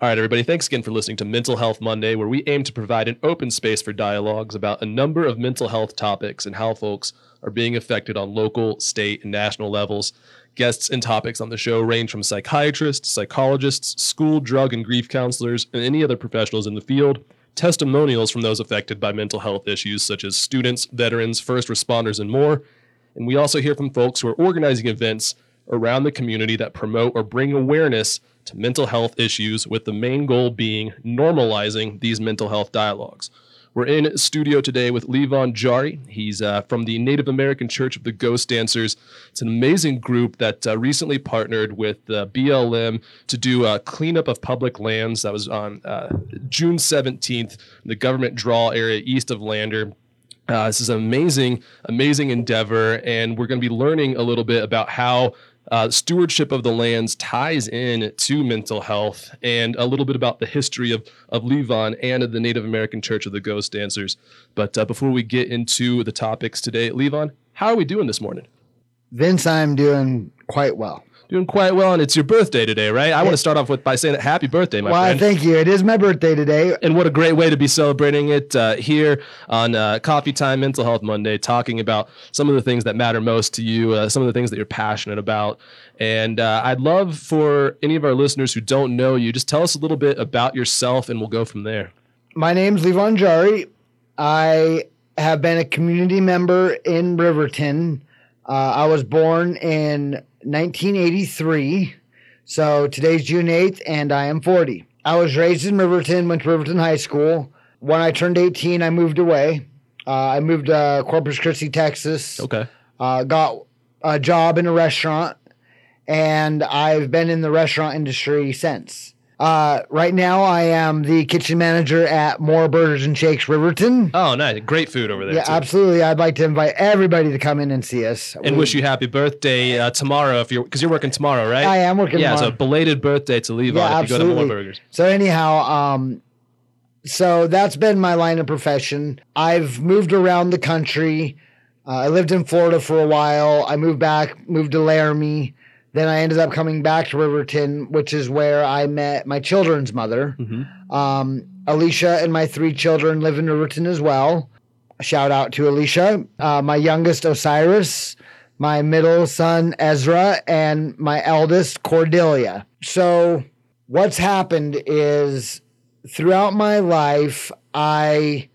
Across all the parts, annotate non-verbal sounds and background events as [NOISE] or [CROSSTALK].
All right, everybody, thanks again for listening to Mental Health Monday, where we aim to provide an open space for dialogues about a number of mental health topics and how folks are being affected on local, state, and national levels. Guests and topics on the show range from psychiatrists, psychologists, school, drug, and grief counselors, and any other professionals in the field, testimonials from those affected by mental health issues such as students, veterans, first responders, and more. And we also hear from folks who are organizing events around the community that promote or bring awareness to mental health issues, with the main goal being normalizing these mental health dialogues. We're in studio today with Levon Jaure. He's uh, from the Native American Church of the Ghost Dancers. It's an amazing group that uh, recently partnered with uh, BLM to do a cleanup of public lands. That was on uh, June 17th, the government draw area east of Lander. Uh, this is an amazing, amazing endeavor, and we're going to be learning a little bit about how uh, stewardship of the lands ties in to mental health and a little bit about the history of, of Levon and of the Native American Church of the Ghost Dancers. But uh, before we get into the topics today, Levon, how are we doing this morning? Vince, I'm doing quite well doing quite well, and it's your birthday today, right? I want to start off with by saying happy birthday, my friend. well, friend. thank you. It is my birthday today, and what a great way to be celebrating it uh, here on uh, Coffee Time Mental Health Monday, talking about some of the things that matter most to you, uh, some of the things that you're passionate about. And uh, I'd love for any of our listeners who don't know you, just tell us a little bit about yourself, and we'll go from there. My name's Levon Jaure. I have been a community member in Riverton. Uh, I was born in 1983. So today's June 8th, and I am 40. I was raised in Riverton, went to Riverton High School. When I turned 18, I moved away. Uh, I moved to Corpus Christi, Texas. Okay. Uh, got a job in a restaurant, and I've been in the restaurant industry since. Uh, right now, I am the kitchen manager at More Burgers and Shakes Riverton. Oh, nice. Great food over there. Yeah, too. absolutely. I'd like to invite everybody to come in and see us. And we, wish you happy birthday uh, tomorrow if you're because you're working tomorrow, right? I am working yeah, tomorrow. so belated birthday to Levi. Yeah, if you go to More absolutely. Burgers. So anyhow, um, so that's been my line of profession. I've moved around the country. Uh, I lived in Florida for a while. I moved back, moved to Laramie. Then I ended up coming back to Riverton, which is where I met my children's mother. Mm-hmm. Um, Alicia and my three children live in Riverton as well. Shout out to Alicia. Uh, my youngest, Osiris, my middle son, Ezra, and my eldest, Cordelia. So, what's happened is throughout my life, I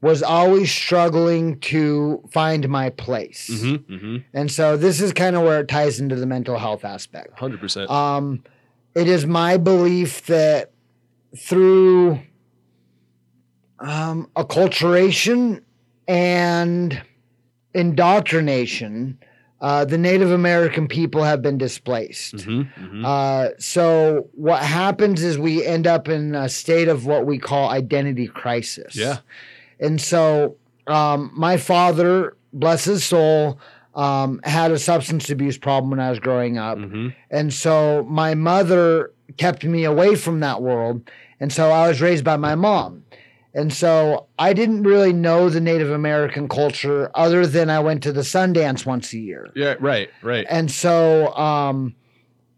was always struggling to find my place. Mm-hmm. Mm-hmm. And so, this is kind of where it ties into the mental health aspect. Hundred percent. Um, it is my belief that through um, acculturation and indoctrination, uh, the Native American people have been displaced. Mm-hmm. Mm-hmm. Uh, so what happens is we end up in a state of what we call identity crisis. Yeah. And so um, my father, bless his soul, um, had a substance abuse problem when I was growing up. mm-hmm. And so my mother kept me away from that world. And so I was raised by my mom. And so I didn't really know the Native American culture other than I went to the Sundance once a year. Yeah. Right. Right. And so um,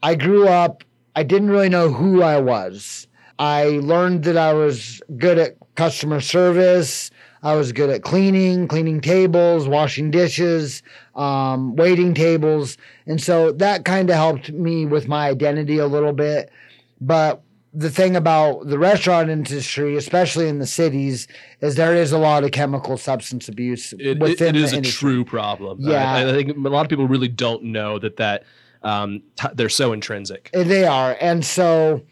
I grew up, I didn't really know who I was. I learned that I was good at customer service. I was good at cleaning, cleaning tables, washing dishes, um, waiting tables. And so that kind of helped me with my identity a little bit. But the thing about the restaurant industry, especially in the cities, is there is a lot of chemical substance abuse It, it, within it is the a true problem. Yeah. I, I think a lot of people really don't know that that um, t- they're so intrinsic. They are. And so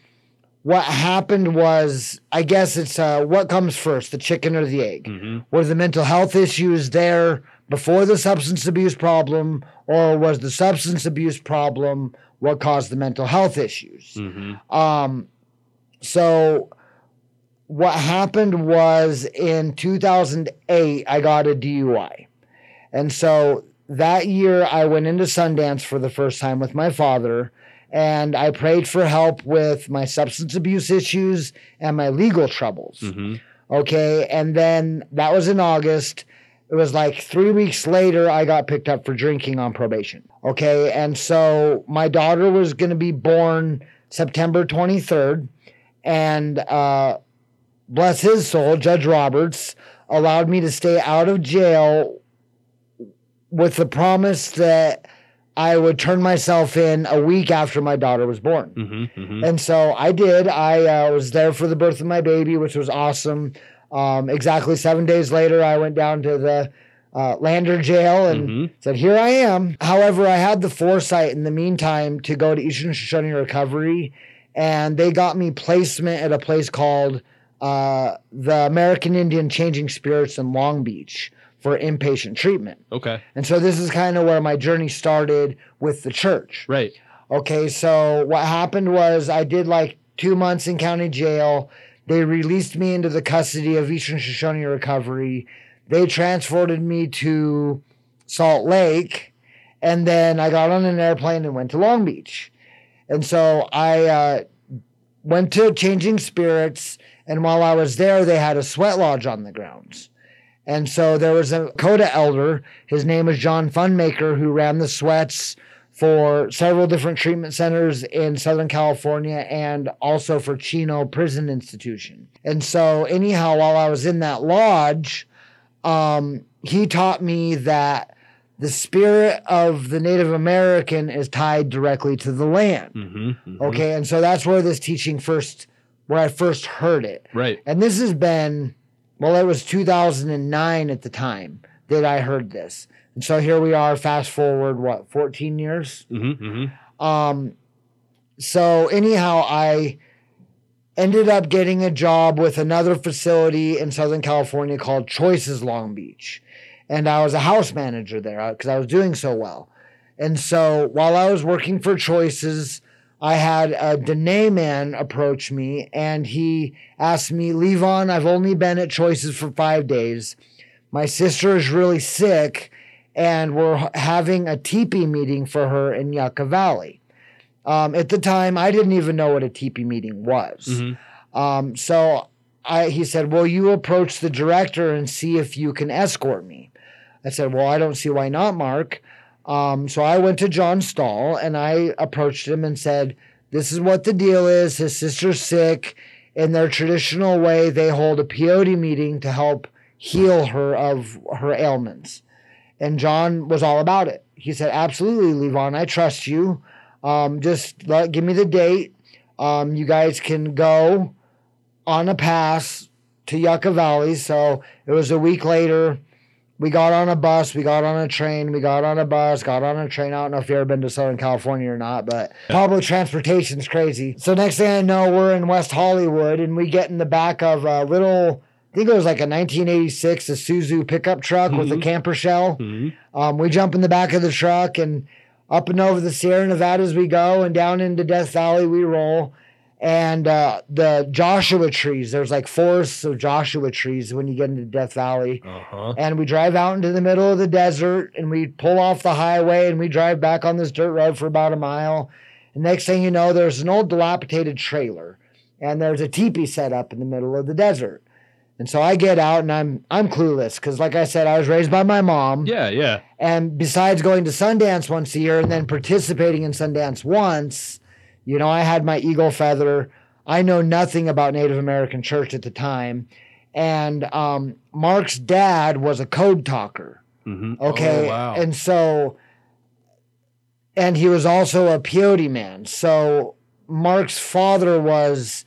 what happened was, I guess it's uh, what comes first, the chicken or the egg? Mm-hmm. Were the mental health issues there before the substance abuse problem, or was the substance abuse problem what caused the mental health issues? Mm-hmm. Um, so what happened was in 2008, I got a DUI. And so that year, I went into Sundance for the first time with my father, and I prayed for help with my substance abuse issues and my legal troubles. Mm-hmm. Okay. And then that was in August. It was like three weeks later, I got picked up for drinking on probation. Okay. And so my daughter was going to be born September 23rd. and uh, bless his soul, Judge Roberts allowed me to stay out of jail with the promise that I would turn myself in a week after my daughter was born. Mm-hmm, mm-hmm. And so I did. I uh, was there for the birth of my baby, which was awesome. Um, exactly seven days later, I went down to the uh, Lander jail and Mhm. said, Here I am. However, I had the foresight in the meantime to go to Eastern Shoshone Recovery, and they got me placement at a place called uh, the American Indian Changing Spirits in Long Beach for inpatient treatment. Okay. And so this is kind of where my journey started with the church. Right. Okay, so what happened was I did like two months in county jail. They released me into the custody of Eastern Shoshone Recovery. They transported me to Salt Lake, and then I got on an airplane and went to Long Beach. And so I uh, went to Changing Spirits, and while I was there, they had a sweat lodge on the grounds. And so there was a Coda elder. His name was John Funmaker, who ran the sweats for several different treatment centers in Southern California and also for Chino Prison Institution. And so, anyhow, while I was in that lodge, um, he taught me that the spirit of the Native American is tied directly to the land. Mm-hmm, Okay. And so that's where this teaching first, where I first heard it. Right. And this has been, well, it was 2009 at the time that I heard this. And so here we are, fast forward, what, 14 years? Mm-hmm, mm-hmm. Um, so anyhow, I ended up getting a job with another facility in Southern California called Choices Long Beach. And I was a house manager there because I was doing so well. And so while I was working for Choices, I had a Dene man approach me and he asked me, Levon, I've only been at Choices for five days. My sister is really sick and we're having a teepee meeting for her in Yucca Valley. Um, at the time, I didn't even know what a teepee meeting was. Mm-hmm. Um, so I, he said, Well, you approach the director and see if you can escort me. I said, Well, I don't see why not, Mark. Um, so I went to John Stahl and I approached him and said, This is what the deal is. His sister's sick. In their traditional way, they hold a peyote meeting to help heal her of her ailments. And John was all about it. He said, Absolutely, Levon, I trust you. Um, just let, give me the date. Um, you guys can go on a pass to Yucca Valley. So it was a week later. We got on a bus, we got on a train, we got on a bus, got on a train. I don't know if you've ever been to Southern California or not, but public transportation's crazy. So next thing I know, we're in West Hollywood and we get in the back of a little, I think it was like a 1986 Isuzu pickup truck with a Mhm. camper shell. Mm-hmm. Um, we jump in the back of the truck and up and over the Sierra Nevadas we go, and down into Death Valley we roll. And uh, the Joshua trees, there's like forests of Joshua trees when you get into Death Valley. Uh-huh. And we drive out into the middle of the desert and we pull off the highway and we drive back on this dirt road for about a mile. And next thing you know, there's an old dilapidated trailer and there's a teepee set up in the middle of the desert. And so I get out and I'm I'm clueless because like I said, I was raised by my mom. Yeah, yeah. And besides going to Sundance once a year and then participating in Sundance once, you know, I had my eagle feather. I know nothing about Native American church at the time. And um, Mark's dad was a code talker. Mm-hmm. Okay. Oh, wow. And so, and he was also a peyote man. So Mark's father was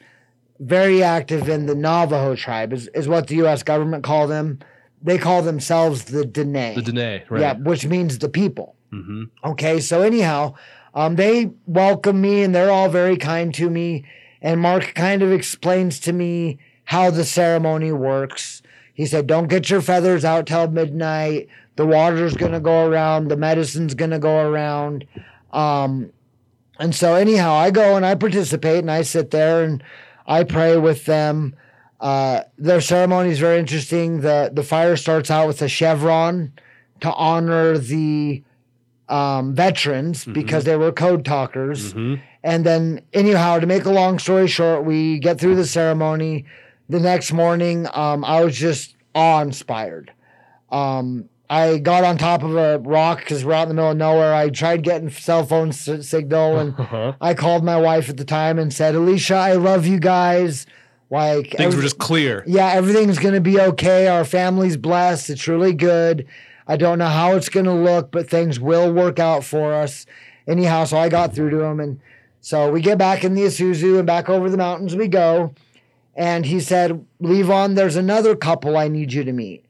very active in the Navajo tribe, is, is what the U.S. government call them. They call themselves the Dene. the Dene, right? Yeah, which means the people. Mm-hmm. Okay, so anyhow, um, they welcome me and they're all very kind to me. And Mark kind of explains to me how the ceremony works. He said, Don't get your feathers out till midnight. The water's going to go around, the medicine's going to go around. Um, and so, anyhow, I go and I participate and I sit there and I pray with them. Uh, their ceremony is very interesting. The, the fire starts out with a chevron to honor the um, veterans because they were code talkers. Mm-hmm. And then, anyhow, to make a long story short, we get through the ceremony. The next morning, um, I was just awe inspired. Um, I got on top of a rock because we're out in the middle of nowhere. I tried getting cell phone s- signal, and Uh-huh. I called my wife at the time and said, "Alicia, I love you guys. Like Things were just clear. yeah, everything's gonna be okay. Our family's blessed. It's really good. I don't know how it's gonna look, but things will work out for us. Anyhow, so I got through to him, and so we get back in the Isuzu and back over the mountains we go. And he said, Levon, there's another couple I need you to meet.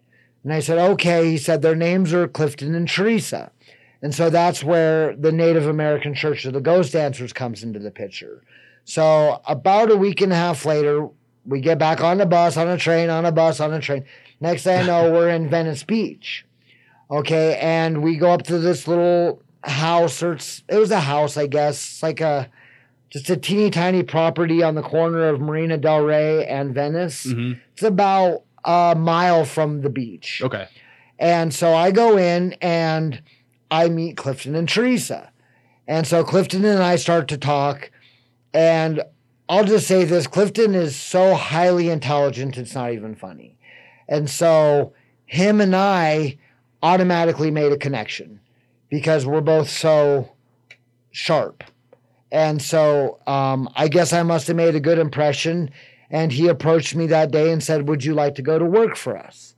And I said, okay. He said, their names are Clifton and Teresa. And so that's where the Native American Church of the Ghost Dancers comes into the picture. So about a week and a half later, we get back on a bus, on a train, on a bus, on a train. Next thing I know, we're in Venice Beach. Okay. And we go up to this little house, or it's, it was a house, I guess, It's like a just a teeny tiny property on the corner of Marina Del Rey and Venice. hmm It's about a mile from the beach. Okay. And so I go in and I meet Clifton and Teresa. And so Clifton and I start to talk. And I'll just say this Clifton is so highly intelligent, it's not even funny. And so him and I automatically made a connection because we're both so sharp. And so um, I guess I must have made a good impression. And he approached me that day and said, Would you like to go to work for us?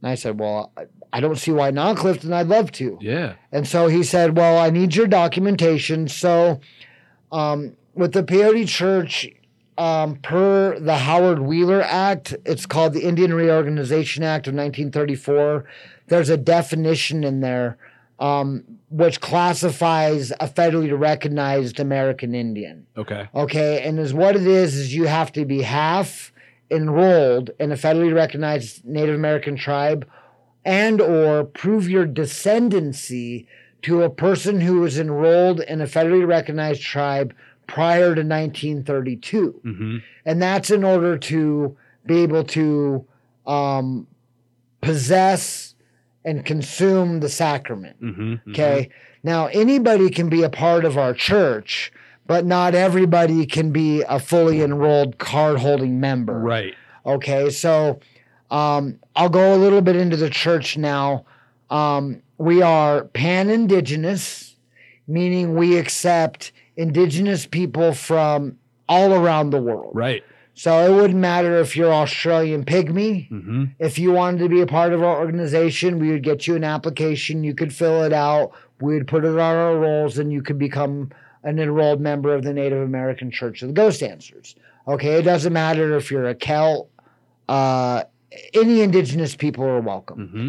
And I said, Well, I- don't see why not, Clifton. I'd love to. Yeah. And so he said, Well, I need your documentation. So, um, with the Peyote Church, um, per the Howard Wheeler Act, it's called the Indian Reorganization Act of 1934. There's a definition in there um, which classifies a federally recognized American Indian. Okay. Okay, and is what it is is you have to be half enrolled in a federally recognized Native American tribe and or prove your descendancy to a person who was enrolled in a federally recognized tribe prior to 1932 hmm and that's in order to be able to um, possess and consume the sacrament hmm Okay. Now, anybody can be a part of our church, but not everybody can be a fully enrolled card holding member. Right. Okay. So um, I'll go a little bit into the church now. Um, we are pan indigenous, meaning we accept indigenous people from all around the world. Right. So it wouldn't matter if you're Australian pygmy. hmm If you wanted to be a part of our organization, we would get you an application. You could fill it out. We would put it on our rolls, and you could become an enrolled member of the Native American Church of the Ghost Dancers. Okay, it doesn't matter if you're a Celt. Uh, any indigenous people are welcome. hmm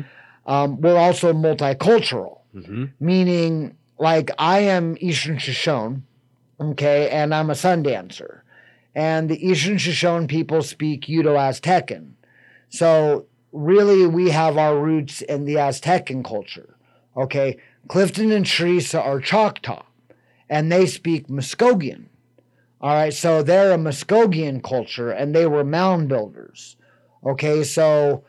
Um, we're also multicultural hmm meaning like I am Eastern Shoshone, okay, and I'm a sun dancer. And the Eastern Shoshone people speak Uto Aztecan. So really we have our roots in the Aztecan culture. Okay. Clifton and Teresa are Choctaw and they speak Muskogean. All right, so they're a Muskogean culture and they were mound builders. Okay, so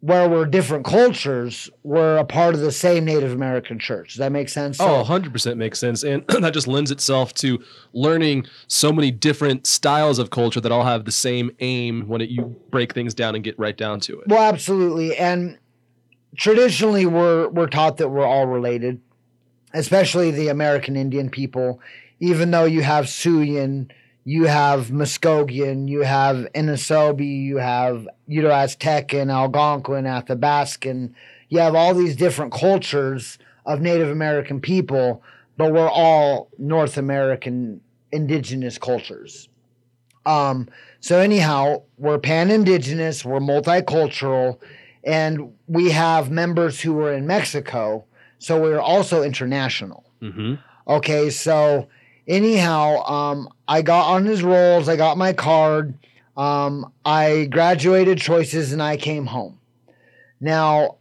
where we're different cultures, we're a part of the same Native American church. Does that make sense? Oh, So- 100% makes sense. And [CLEARS THROAT] that just lends itself to learning so many different styles of culture that all have the same aim when it, you break things down and get right down to it. Well, absolutely. And traditionally, we're we're taught that we're all related, especially the American Indian people. Even though you have Siouan, you have Muskogean, you have Inisobi, you have Uto Aztecan, Algonquin, Athabascan. You have all these different cultures of Native American people, but we're all North American indigenous cultures. Um, so anyhow, we're pan-indigenous, we're multicultural, and we have members who are in Mexico, so we're also international. hmm Okay, so anyhow, um, I got on his rolls, I got my card, um, I graduated choices, and I came home. Now,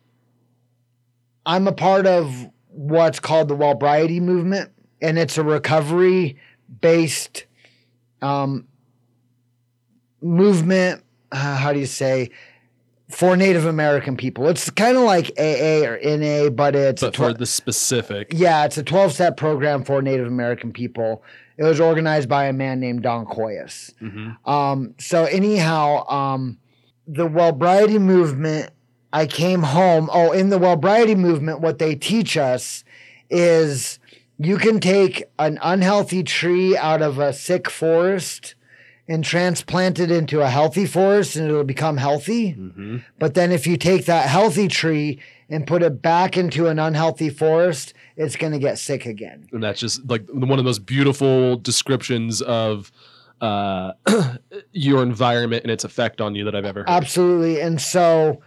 I'm a part of what's called the Wellbriety movement, and it's a recovery based um, movement. Uh, how do you say? For Native American people, it's kind of like AA or NA, but it's But for tw- the specific. yeah, it's a 12 step program for Native American people. It was organized by a man named Don Coyhis. hmm Um, so anyhow, um, the Wellbriety movement I came home. Oh, in the Wellbriety movement, what they teach us is you can take an unhealthy tree out of a sick forest and transplant it into a healthy forest and it'll become healthy. Mm-hmm. But then if you take that healthy tree and put it back into an unhealthy forest, it's going to get sick again. And that's just like one of the most beautiful descriptions of uh, [CLEARS THROAT] your environment and its effect on you that I've ever heard. Absolutely. And so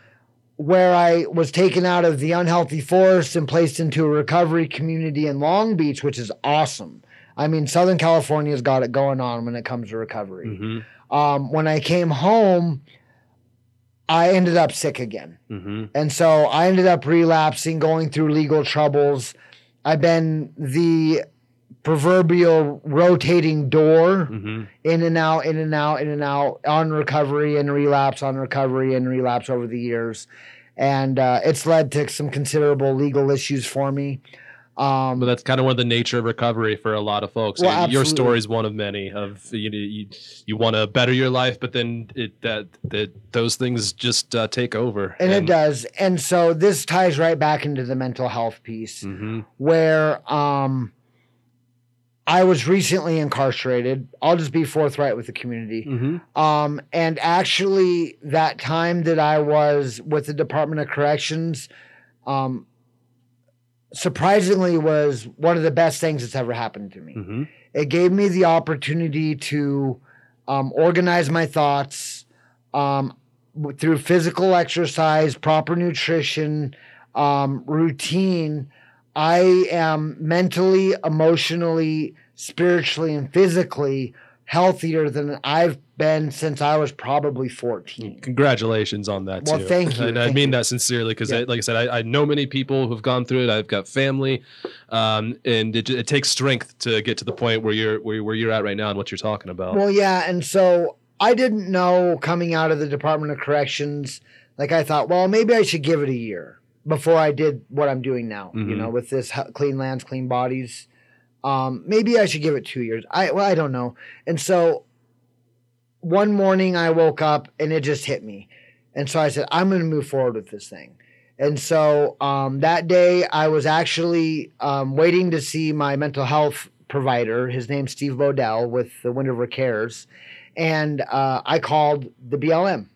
where I was taken out of the unhealthy forest and placed into a recovery community in Long Beach, which is awesome. I mean, Southern California's got it going on when it comes to recovery. Mm-hmm. Um, when I came home, I ended up sick again. Mm-hmm. And so I ended up relapsing, going through legal troubles. I've been the proverbial rotating door Mm-hmm. in and out, in and out, in and out, on recovery and relapse, on recovery and relapse over the years. And uh, it's led to some considerable legal issues for me. Um, But that's kind of one of the nature of recovery for a lot of folks. Well, And your story is one of many. Of you, know, you, you want to better your life, but then it that that those things just uh, take over. and it does. And so this ties right back into the mental health piece. hmm where um I was recently incarcerated. I'll just be forthright with the community. hmm Um, and actually, that time that I was with the Department of Corrections, um, surprisingly, was one of the best things that's ever happened to me. hmm It gave me the opportunity to um, organize my thoughts um, through physical exercise, proper nutrition, um, routine. I am mentally, emotionally, spiritually, and physically healthier than I've been since I was probably 14. Congratulations on that Well, too. thank you, And I thank mean you. that sincerely because, Yeah. like I said, I, I know many people who've gone through it. I've got family, um, and it, it takes strength to get to the point where you're where, where you're at right now and what you're talking about. Well, yeah, and so I didn't know coming out of the Department of Corrections. Like I thought, well, maybe I should give it a year before I did what I'm doing now. You Mhm. know, with this clean lands, clean bodies. Um, maybe I should give it two years. I well, I don't know. And so one morning I woke up and it just hit me, and so I said, I'm going to move forward with this thing. And so um, that day I was actually um, waiting to see my mental health provider. His name's Steve Bodell with the Wind River Cares. And uh, I called the BLM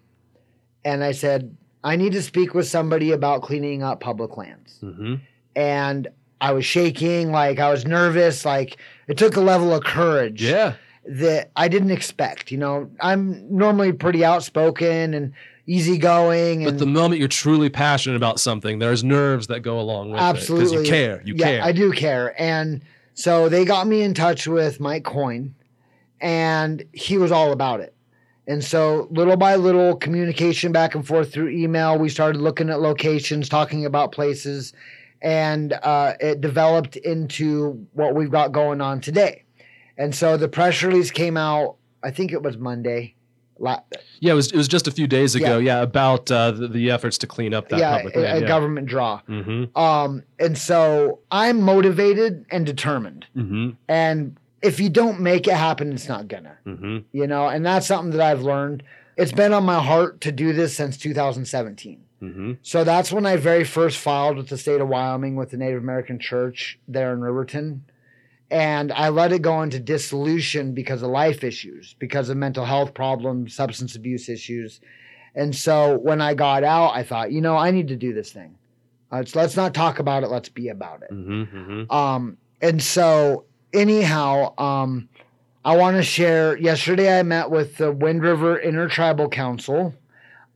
and I said, I need to speak with somebody about cleaning up public lands. hmm And I was shaking, like I was nervous, like it took a level of courage Yeah. That I didn't expect. You know, I'm normally pretty outspoken and easygoing. But the moment you're truly passionate about something, there's nerves that go along with it because Absolutely. you care. You yeah, care. I do care. And so they got me in touch with Mike Coyne, and he was all about it. And so little by little, communication back and forth through email. We started looking at locations, talking about places, and uh, it developed into what we've got going on today. And so the press release came out. I think it was Monday. Yeah, it was it was just a few days ago. Yeah, about uh, the, the efforts to clean up that yeah, public a, land. a yeah. government draw. Mm-hmm. Um, and so I'm motivated and determined. Mm-hmm. And if you don't make it happen, it's not gonna, Mm-hmm. you know, and that's something that I've learned. It's been on my heart to do this since 2017. Mm-hmm. So that's when I very first filed with the state of Wyoming with the Native American Church there in Riverton. And I let it go into dissolution because of life issues, because of mental health problems, substance abuse issues. And so when I got out, I thought, you know, I need to do this thing. Let's, let's not talk about it, let's be about it. Mm-hmm. Mm-hmm. Um, and so anyhow, um, I want to share. Yesterday, I met with the Wind River Intertribal Council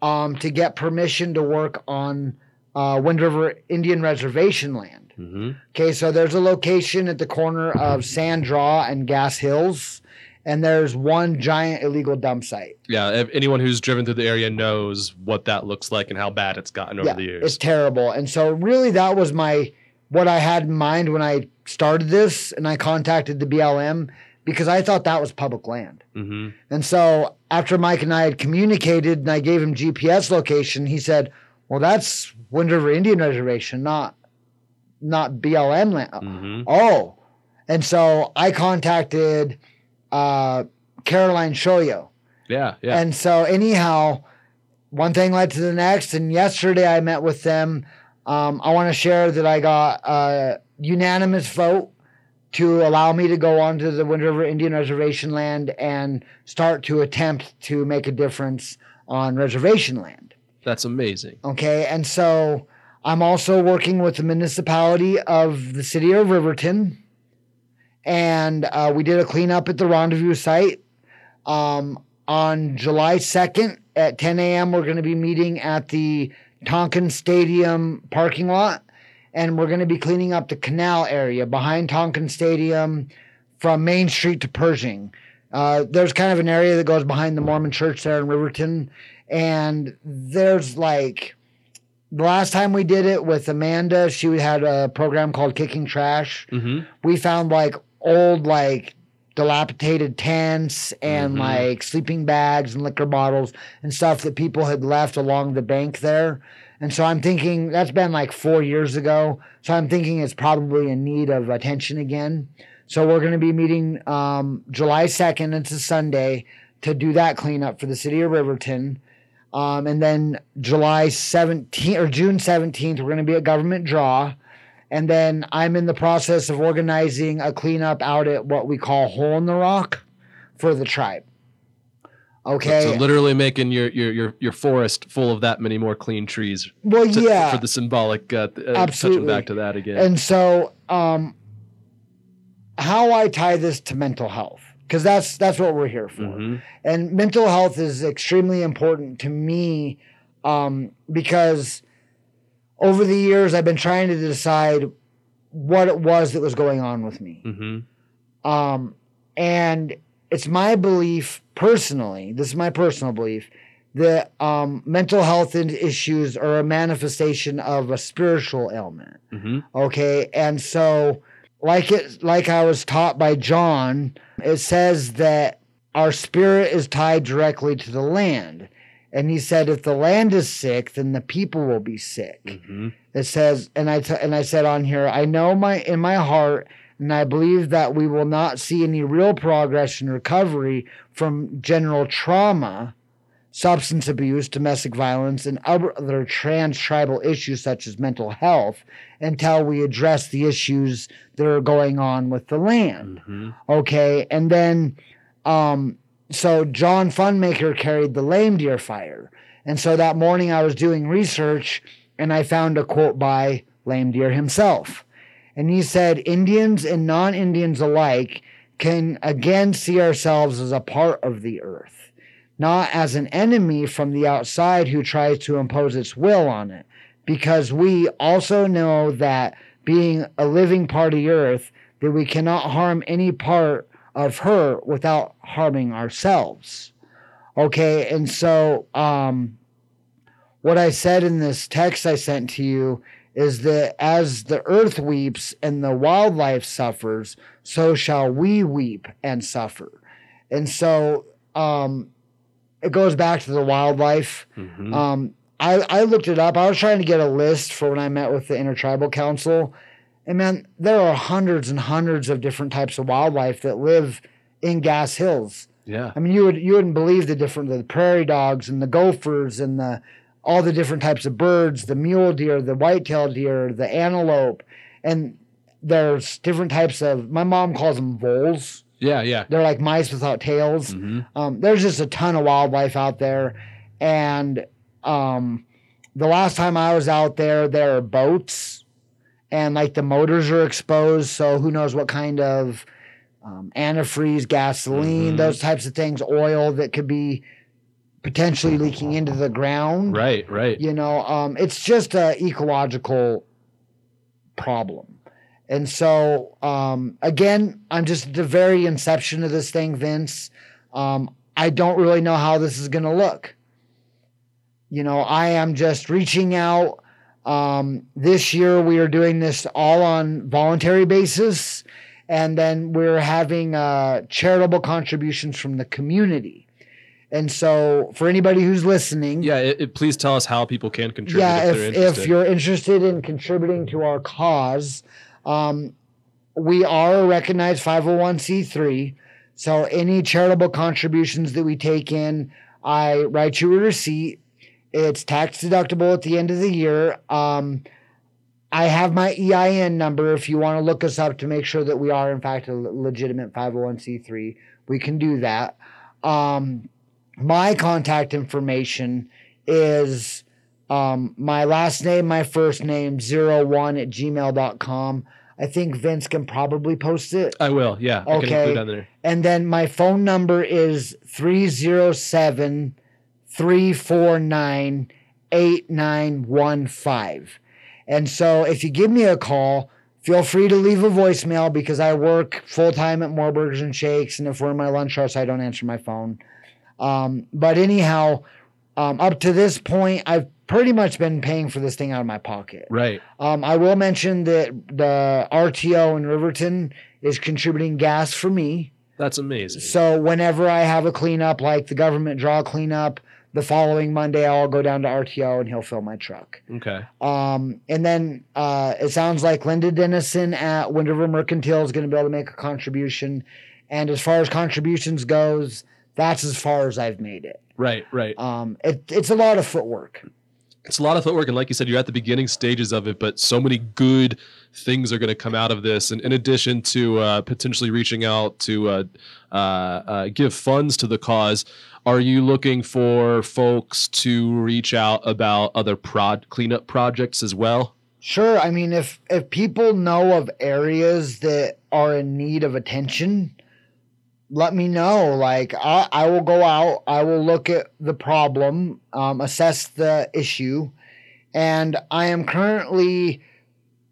um, to get permission to work on uh, Wind River Indian Reservation land. Mm-hmm. Okay, so there's a location at the corner of Sand Draw and Gas Hills, and there's one giant illegal dump site. Yeah, if anyone who's driven through the area knows what that looks like and how bad it's gotten over yeah, the years. it's terrible. And so, really, that was my what I had in mind when I started this, and I contacted the BLM because I thought that was public land. Mm-hmm. And so after Mike and I had communicated and I gave him GPS location, he said, "Well, that's Wind River Indian Reservation, not not BLM land." Mm-hmm. Oh, and so I contacted uh, Caroline Shoyo, Yeah, yeah. and so anyhow, one thing led to the next. And yesterday I met with them. Um, I want to share that I got a unanimous vote to allow me to go onto the Wind River Indian Reservation land and start to attempt to make a difference on reservation land. That's amazing. Okay. And so I'm also working with the municipality of the city of Riverton. And uh, we did a cleanup at the rendezvous site. Um, on July 2nd at 10 a.m., we're going to be meeting at the Tonkin Stadium parking lot and we're going to be cleaning up the canal area behind Tonkin Stadium from Main Street to Pershing. Uh, there's kind of an area that goes behind the Mormon church there in Riverton, and there's like the last time we did it with Amanda, she had a program called Kicking Trash. Mm-hmm. We found like old like dilapidated tents and Mhm. like sleeping bags and liquor bottles and stuff that people had left along the bank there. And so I'm thinking that's been like four years ago. So I'm thinking it's probably in need of attention again. So we're going to be meeting um, July 2nd. It's a Sunday to do that cleanup for the city of Riverton. Um, and then July 17th or June 17th, we're going to be a Government Draw. And then I'm in the process of organizing a cleanup out at what we call Hole in the Rock for the tribe. Okay. So literally making your, your your your forest full of that many more clean trees. well, to- yeah. For the symbolic, uh, uh, Absolutely. touching back to that again. And so, um, how I tie this to mental health, because that's that's what we're here for. Mhm. And mental health is extremely important to me um, because over the years I've been trying to decide what it was that was going on with me. Mhm. Um, and it's my belief personally, this is my personal belief, that um, mental health issues are a manifestation of a spiritual ailment. Mhm. Okay. And so, like it, like I was taught by John, it says that our spirit is tied directly to the land. And he said, if the land is sick, then the people will be sick Mhm. it says and I t- and I said on here I know my in my heart and I believe that we will not see any real progress in recovery from general trauma substance abuse domestic violence and other trans tribal issues such as mental health until we address the issues that are going on with the land Mhm. Okay. And then, um, so John Funmaker carried the lame deer fire. And so that morning I was doing research and I found a quote by Lame Deer himself. And he said, Indians and non Indians alike can again see ourselves as a part of the earth, not as an enemy from the outside who tries to impose its will on it. Because we also know that being a living part of the earth, that we cannot harm any part of her without harming ourselves. Okay, and so um, what I said in this text I sent to you is that as the earth weeps and the wildlife suffers, so shall we weep and suffer. And so um, it goes back to the wildlife. Mhm. Um, I, I looked it up. I was trying to get a list for when I met with the Intertribal Council. And man, there are hundreds and hundreds of different types of wildlife that live in Gas Hills. yeah. I mean, you would you wouldn't believe the different the prairie dogs and the gophers and the all the different types of birds, the mule deer, the white-tailed deer, the antelope, and there's different types of. My mom calls them voles. Yeah. Yeah. They're like mice without tails. Mhm. Um, there's just a ton of wildlife out there, and um, the last time I was out there, there are boats, and like the motors are exposed, so who knows what kind of um, antifreeze, gasoline, Mhm. those types of things, oil that could be potentially leaking into the ground. Right. Right. You know, um, it's just a ecological problem. And so, um, again, I'm just at the very inception of this thing, Vince. Um, I don't really know how this is going to look. You know, I am just reaching out. Um, this year, we are doing this all on voluntary basis. And then we're having uh, charitable contributions from the community. And so, for anybody who's listening, Yeah. It, it- please tell us how people can contribute yeah, if, they're if, if you're interested in contributing to our cause, um, we are a recognized 501c3. So any charitable contributions that we take in, I write you a receipt It's tax deductible at the end of the year. Um, I have my EIN number if you want to look us up to make sure that we are, in fact, a legitimate 501c3. We can do that. Um, my contact information is um, my last name, my first name, zero one at gmail.com. I think Vince can probably post it. I will, yeah. I okay. And then my phone number is 307 349 8915. And so if you give me a call, feel free to leave a voicemail because I work full time at More Burgers and Shakes. And if we're in my lunch hour, so I don't answer my phone. Um, but anyhow, um, up to this point, I've pretty much been paying for this thing out of my pocket. Right. Um, I will mention that the RTO in Riverton is contributing gas for me. That's amazing. So whenever I have a cleanup, like the government draw cleanup, the following Monday I'll go down to RTO and he'll fill my truck. Okay. Um, and then uh, it sounds like Linda Dennison at Wind River Mercantile is going to be able to make a contribution. And as far as contributions goes, that's as far as I've made it. Right, right. Um, it, it's a lot of footwork. It's a lot of footwork, and like you said, you're at the beginning stages of it. But so many good things are going to come out of this, and in addition to uh, potentially reaching out to uh, uh, uh, give funds to the cause, are you looking for folks to reach out about other prod cleanup projects as well? Sure. I mean, if if people know of areas that are in need of attention, let me know. Like I, I will go out, I will look at the problem, um, assess the issue, and I am currently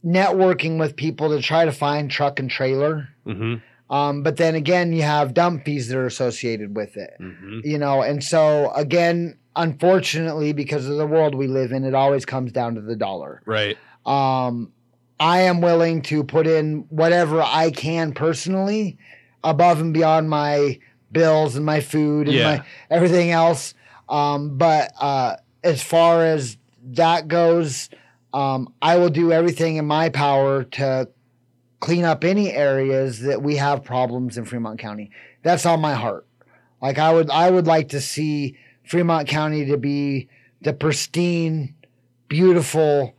networking with people to try to find truck and trailer. Mm-hmm. Um, but then again, you have dump fees that are associated with it, mm-hmm. you know, and so again, unfortunately, because of the world we live in, it always comes down to the dollar. Right. Um, I am willing to put in whatever I can personally above and beyond my bills and my food and yeah. my everything else. Um, but uh, as far as that goes, um, I will do everything in my power to clean up any areas that we have problems in Fremont County. That's on my heart. Like I would, I would like to see Fremont County to be the pristine, beautiful,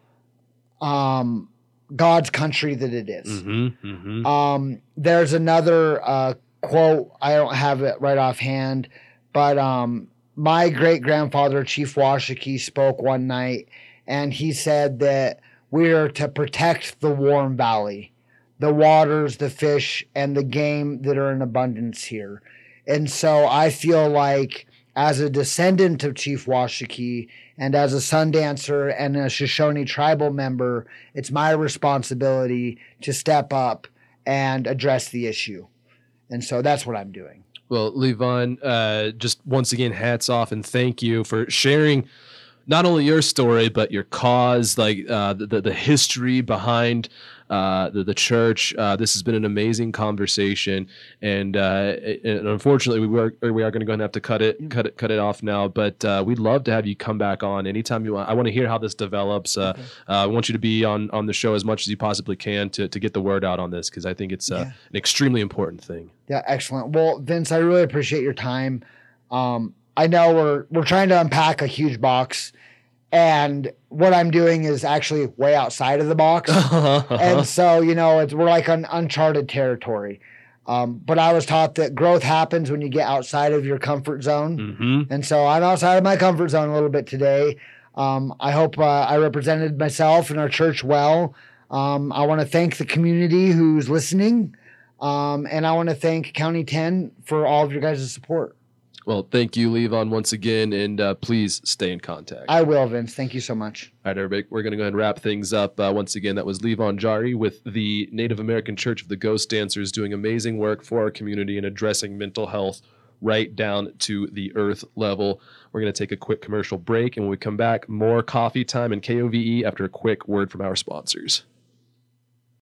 um, God's country that it is. Mm-hmm, mm-hmm. Um, there's another uh, quote. I don't have it right offhand, but um, my great grandfather, Chief Washakie, spoke one night, and he said that we are to protect the warm valley, the waters, the fish, and the game that are in abundance here. And so I feel like, as a descendant of Chief Washakie and as a Sundancer and a Shoshone tribal member, it's my responsibility to step up and address the issue. And so that's what I'm doing. Well, Levon, uh, just once again, hats off and thank you for sharing not only your story but your cause, like uh, the the history behind uh, the, the church. Uh, this has been an amazing conversation, and, uh, and unfortunately, we are we are going to go and have to cut it cut it cut it off now. But uh, we'd love to have you come back on anytime you want. I want to hear how this develops. Uh, okay. I want you to be on on the show as much as you possibly can to to get the word out on this because I think it's yeah. an extremely important thing. Yeah, excellent. Well, Vince, I really appreciate your time. Um, I know we're we're trying to unpack a huge box and what I'm doing is actually way outside of the box. [LAUGHS] and so, you know, it's, we're like on uncharted territory. Um, but I was taught that growth happens when you get outside of your comfort zone. Mm-hmm. And so I'm outside of my comfort zone a little bit today. Um, I hope uh, I represented myself and our church well. Um, I want to thank the community who's listening. Um, and I want to thank County 10 for all of your guys' support. Well, thank you, Levon, once again, and uh, please stay in contact. I will, Vince. Thank you so much. All right, everybody, we're going to go ahead and wrap things up. Uh, once again, that was Levon Jaure with the Native American Church of the Ghost Dancers doing amazing work for our community and addressing mental health right down to the earth level. We're going to take a quick commercial break, and when we come back, more coffee time and KOVE after a quick word from our sponsors.